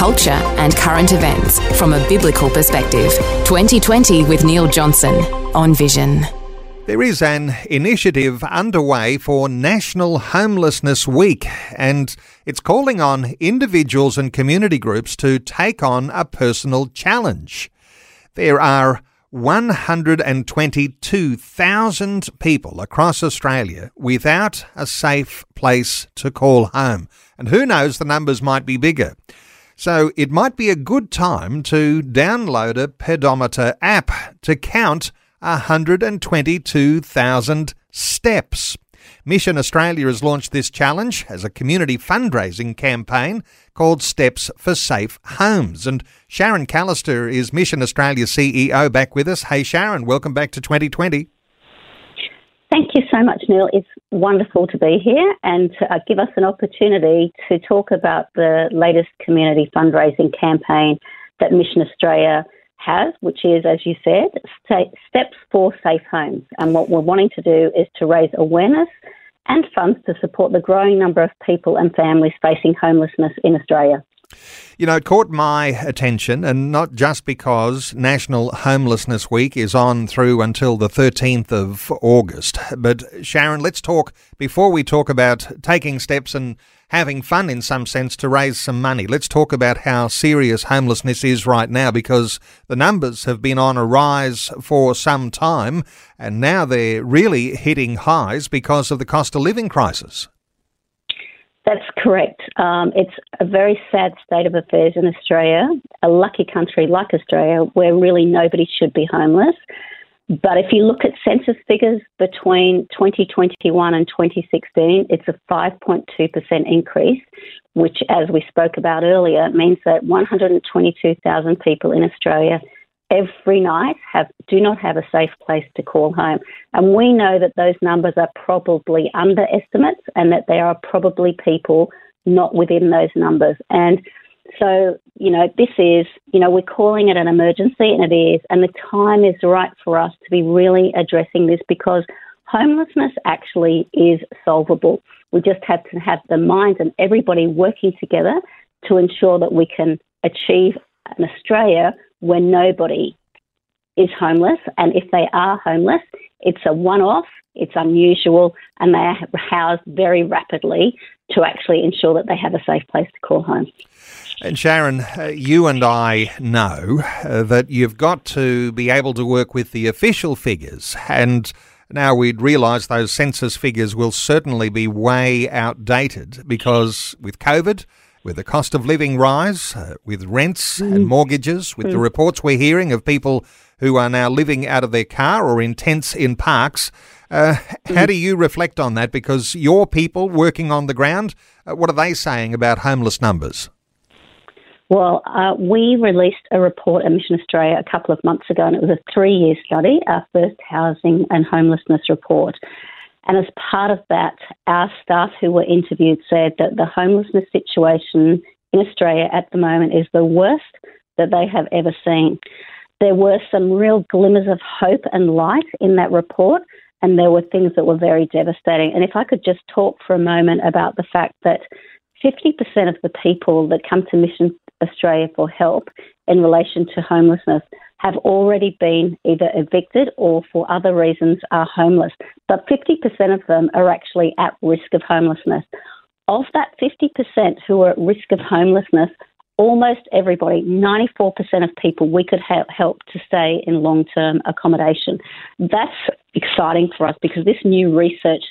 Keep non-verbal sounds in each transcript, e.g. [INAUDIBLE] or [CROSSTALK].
culture, and current events from a biblical perspective. 2020 with Neil Johnson on Vision. There is an initiative underway for National Homelessness Week, and it's calling on individuals and community groups to take on a personal challenge. There are 122,000 people across Australia without a safe place to call home. And who knows, the numbers might be bigger. So it might be a good time to download a pedometer app to count 122,000 steps. Mission Australia has launched this challenge as a community fundraising campaign called Steps for Safe Homes. And Sharon Callister is Mission Australia CEO back with us. Hey, Sharon, welcome back to 2020. Thank you so much, Neil. It's wonderful to be here and to uh, give us an opportunity to talk about the latest community fundraising campaign that Mission Australia has, which is, as you said, Steps for Safe Homes. And what we're wanting to do is to raise awareness and funds to support the growing number of people and families facing homelessness in Australia. You know, it caught my attention, and not just because National Homelessness Week is on through until the 13th of August. But, Sharon, let's talk, before we talk about taking steps and having fun in some sense to raise some money, let's talk about how serious homelessness is right now because the numbers have been on a rise for some time, and now they're really hitting highs because of the cost of living crisis. That's correct. Um, it's a very sad state of affairs in Australia, a lucky country like Australia where really nobody should be homeless. But if you look at census figures between 2021 and 2016, it's a 5.2% increase, which, as we spoke about earlier, means that 122,000 people in Australia every night have do not have a safe place to call home. And we know that those numbers are probably underestimates and that there are probably people not within those numbers. And so, you know, this is, you know, we're calling it an emergency and it is, and the time is right for us to be really addressing this because homelessness actually is solvable. We just have to have the minds and everybody working together to ensure that we can achieve an Australia where nobody is homeless. And if they are homeless, it's a one off, it's unusual, and they are housed very rapidly to actually ensure that they have a safe place to call home. And Sharon, uh, you and I know uh, that you've got to be able to work with the official figures. And now we'd realise those census figures will certainly be way outdated because with COVID, with the cost of living rise, uh, with rents mm. and mortgages, with mm. the reports we're hearing of people who are now living out of their car or in tents in parks. Uh, mm. How do you reflect on that? Because your people working on the ground, uh, what are they saying about homeless numbers? Well, uh, we released a report at Mission Australia a couple of months ago, and it was a three year study, our first housing and homelessness report. And as part of that, our staff who were interviewed said that the homelessness situation in Australia at the moment is the worst that they have ever seen. There were some real glimmers of hope and light in that report, and there were things that were very devastating. And if I could just talk for a moment about the fact that 50% of the people that come to Mission Australia for help in relation to homelessness have already been either evicted or for other reasons are homeless. But 50% of them are actually at risk of homelessness. Of that 50% who are at risk of homelessness, almost everybody, 94% of people, we could help to stay in long term accommodation. That's exciting for us because this new research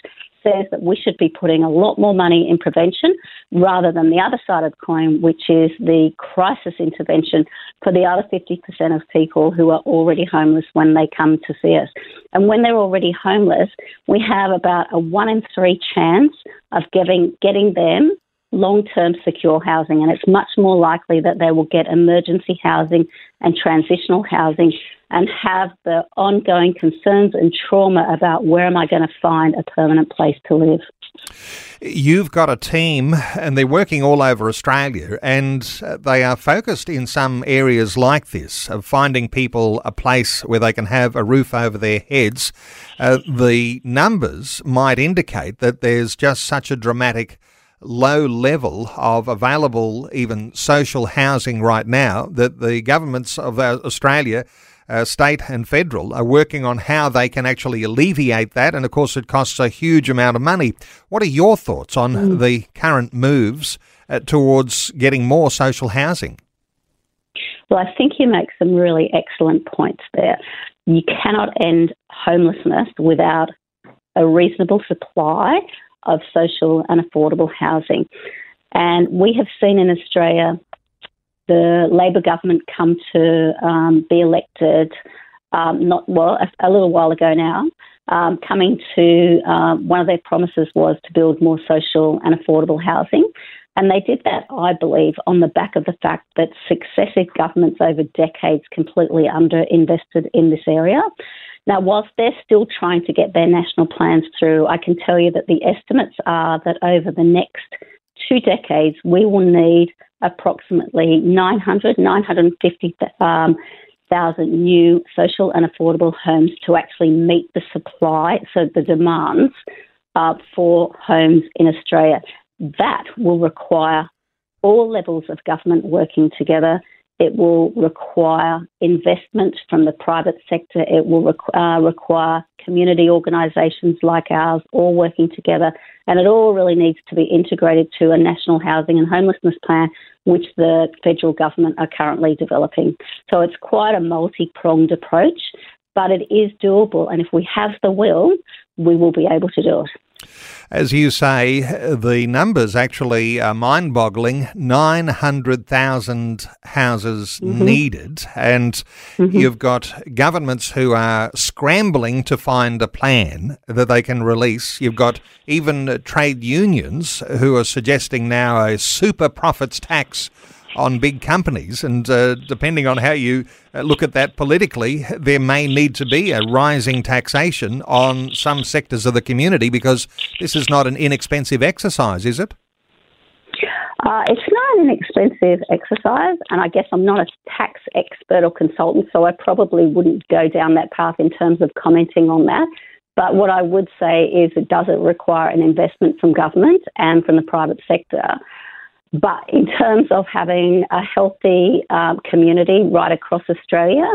says that we should be putting a lot more money in prevention rather than the other side of the coin, which is the crisis intervention for the other 50% of people who are already homeless when they come to see us. And when they're already homeless, we have about a one in three chance of giving, getting them long term secure housing, and it's much more likely that they will get emergency housing and transitional housing and have the ongoing concerns and trauma about where am I going to find a permanent place to live. You've got a team, and they're working all over Australia, and they are focused in some areas like this of finding people a place where they can have a roof over their heads. Uh, the numbers might indicate that there's just such a dramatic low level of available even social housing right now that the governments of Australia uh, state and federal are working on how they can actually alleviate that. And of course, it costs a huge amount of money. What are your thoughts on mm. the current moves uh, towards getting more social housing? Well, I think you make some really excellent points there. You cannot end homelessness without a reasonable supply of social and affordable housing. And we have seen in Australia the Labor government come to um, be elected, um, not well, a, a, little while ago now, um, coming to uh, one of their promises was to build more social and affordable housing. And they did that, I believe, on the back of the fact that successive governments over decades completely underinvested in this area. Now, whilst they're still trying to get their national plans through, I can tell you that the estimates are that over the next two decades, we will need approximately 900, 950,000 um, new social and affordable homes to actually meet the supply, so the demands uh, for homes in Australia. That will require all levels of government working together it will require investment from the private sector. It will requ- uh, require community organisations like ours all working together. And it all really needs to be integrated to a national housing and homelessness plan, which the federal government are currently developing. So it's quite a multi pronged approach, but it is doable. And if we have the will, we will be able to do it. As you say, the numbers actually are mind boggling 900,000 houses mm-hmm. needed, and mm-hmm. you've got governments who are scrambling to find a plan that they can release. You've got even trade unions who are suggesting now a super profits tax on big companies. And uh, depending on how you uh, look at that politically, there may need to be a rising taxation on some sectors of the community because this is not an inexpensive exercise, is it? Uh, it's not an expensive exercise, and I guess I'm not a tax expert or consultant, so I probably wouldn't go down that path in terms of commenting on that. But what I would say is it doesn't require an investment from government and from the private sector. But in terms of having a healthy um, community right across Australia,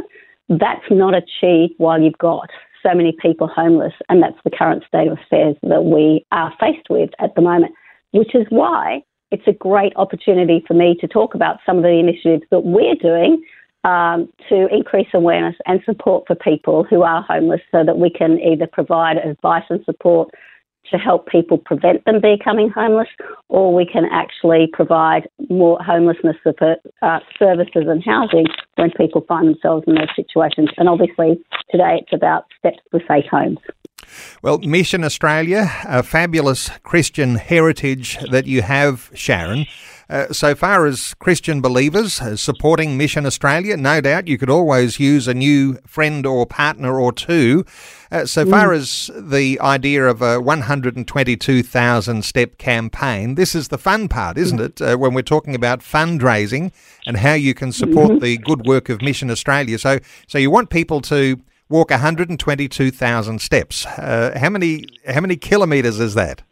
that's not achieved while you've got so many people homeless, and that's the current state of affairs that we are faced with at the moment, which is why it's a great opportunity for me to talk about some of the initiatives that we're doing um, to increase awareness and support for people who are homeless so that we can either provide advice and support to help people prevent them becoming homeless, or we can actually provide more homelessness uh, services and housing when people find themselves in those situations. And obviously, today it's about steps to safe homes. Well, Mission Australia, a fabulous Christian heritage that you have, Sharon. Uh, so far as Christian believers uh, supporting Mission Australia, no doubt you could always use a new friend or partner or two. Uh, so far mm. as the idea of a 122,000 step campaign, this is the fun part, isn't it? Uh, when we're talking about fundraising and how you can support mm-hmm. the good work of Mission Australia. So, so you want people to walk 122,000 steps. Uh, how many how many kilometres is that?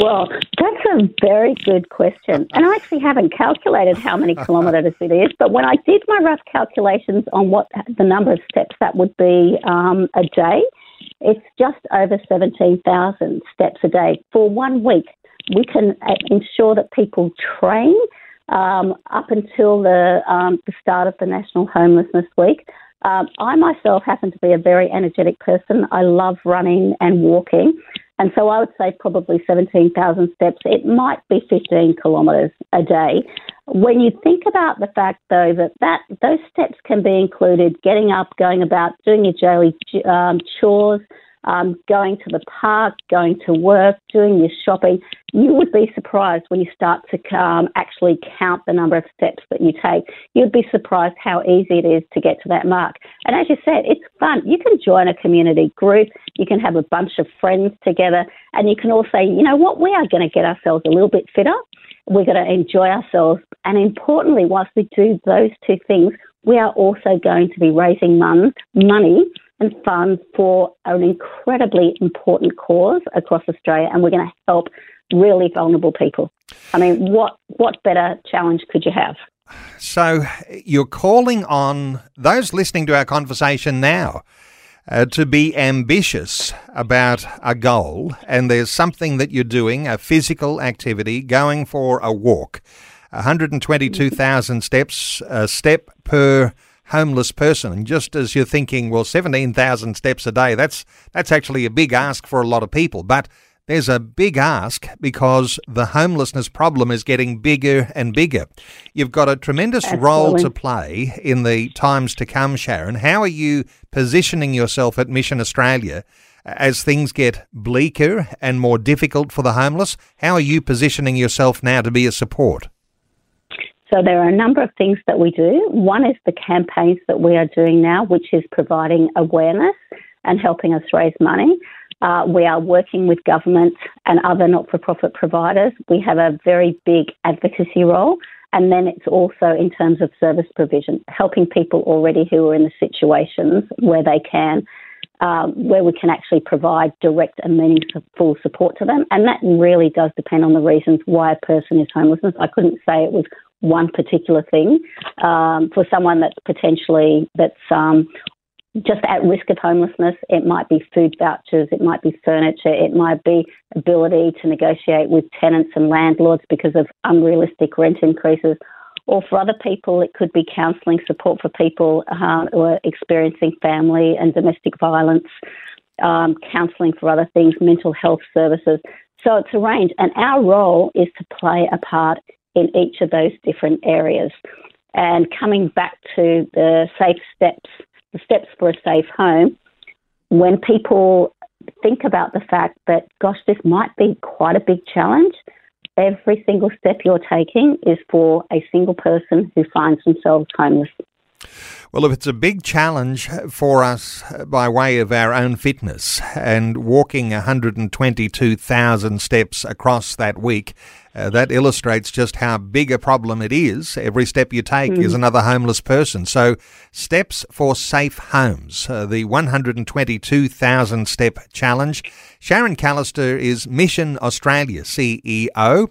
Well, that's a very good question. And I actually haven't calculated how many [LAUGHS] kilometres it is, but when I did my rough calculations on what the number of steps that would be um, a day, it's just over 17,000 steps a day. For one week, we can uh, ensure that people train um, up until the, um, the start of the National Homelessness Week. Um, I myself happen to be a very energetic person. I love running and walking. And so I would say probably 17,000 steps. It might be 15 kilometres a day. When you think about the fact, though, that, that those steps can be included getting up, going about, doing your daily um, chores, um, going to the park, going to work, doing your shopping, you would be surprised when you start to um, actually count the number of steps that you take. You'd be surprised how easy it is to get to that mark. And as you said, it's fun. You can join a community group, you can have a bunch of friends together, and you can all say, you know what, we are going to get ourselves a little bit fitter. We're going to enjoy ourselves. And importantly, whilst we do those two things, we are also going to be raising mon- money and funds for an incredibly important cause across Australia, and we're going to help really vulnerable people. I mean, what what better challenge could you have? So you're calling on those listening to our conversation now uh, to be ambitious about a goal, and there's something that you're doing, a physical activity, going for a walk, 122,000 steps, a step per homeless person. And just as you're thinking, well, 17,000 steps a day, that's, that's actually a big ask for a lot of people. But there's a big ask because the homelessness problem is getting bigger and bigger. You've got a tremendous Absolutely. role to play in the times to come, Sharon. How are you positioning yourself at Mission Australia as things get bleaker and more difficult for the homeless? How are you positioning yourself now to be a support? So there are a number of things that we do. One is the campaigns that we are doing now, which is providing awareness and helping us raise money. Uh, we are working with government and other not-for-profit providers. We have a very big advocacy role. And then it's also in terms of service provision, helping people already who are in the situations where they can, um, where we can actually provide direct and meaningful support to them. And that really does depend on the reasons why a person is homeless. I couldn't say it was one particular thing. Um, for someone that's potentially that's um, just at risk of homelessness, it might be food vouchers, it might be furniture, it might be ability to negotiate with tenants and landlords because of unrealistic rent increases. Or for other people, it could be counselling support for people uh, who are experiencing family and domestic violence, um, counselling for other things, mental health services. So it's a range, and our role is to play a part in each of those different areas. And coming back to the safe steps, the steps for a safe home, when people think about the fact that, gosh, this might be quite a big challenge, every single step you're taking is for a single person who finds themselves homeless. Well, if it's a big challenge for us by way of our own fitness and walking 122,000 steps across that week, uh, that illustrates just how big a problem it is. Every step you take mm. is another homeless person. So, Steps for Safe Homes, uh, the 122,000 step challenge. Sharon Callister is Mission Australia CEO,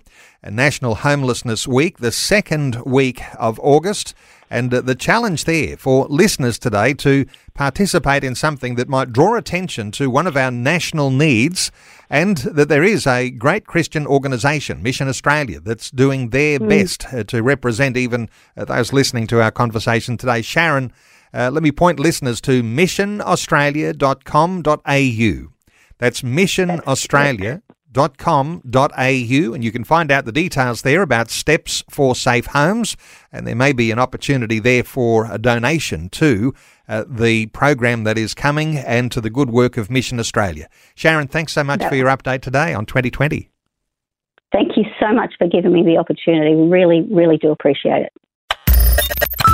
National Homelessness Week, the second week of August. And uh, the challenge there for listeners today to participate in something that might draw attention to one of our national needs and that there is a great Christian organisation, Mission Australia, that's doing their mm. best uh, to represent even uh, those listening to our conversation today. Sharon, uh, let me point listeners to missionaustralia.com.au. That's Mission Australia au and you can find out the details there about steps for safe homes and there may be an opportunity there for a donation to uh, the program that is coming and to the good work of Mission Australia. Sharon, thanks so much for your update today on 2020. Thank you so much for giving me the opportunity. We really, really do appreciate it.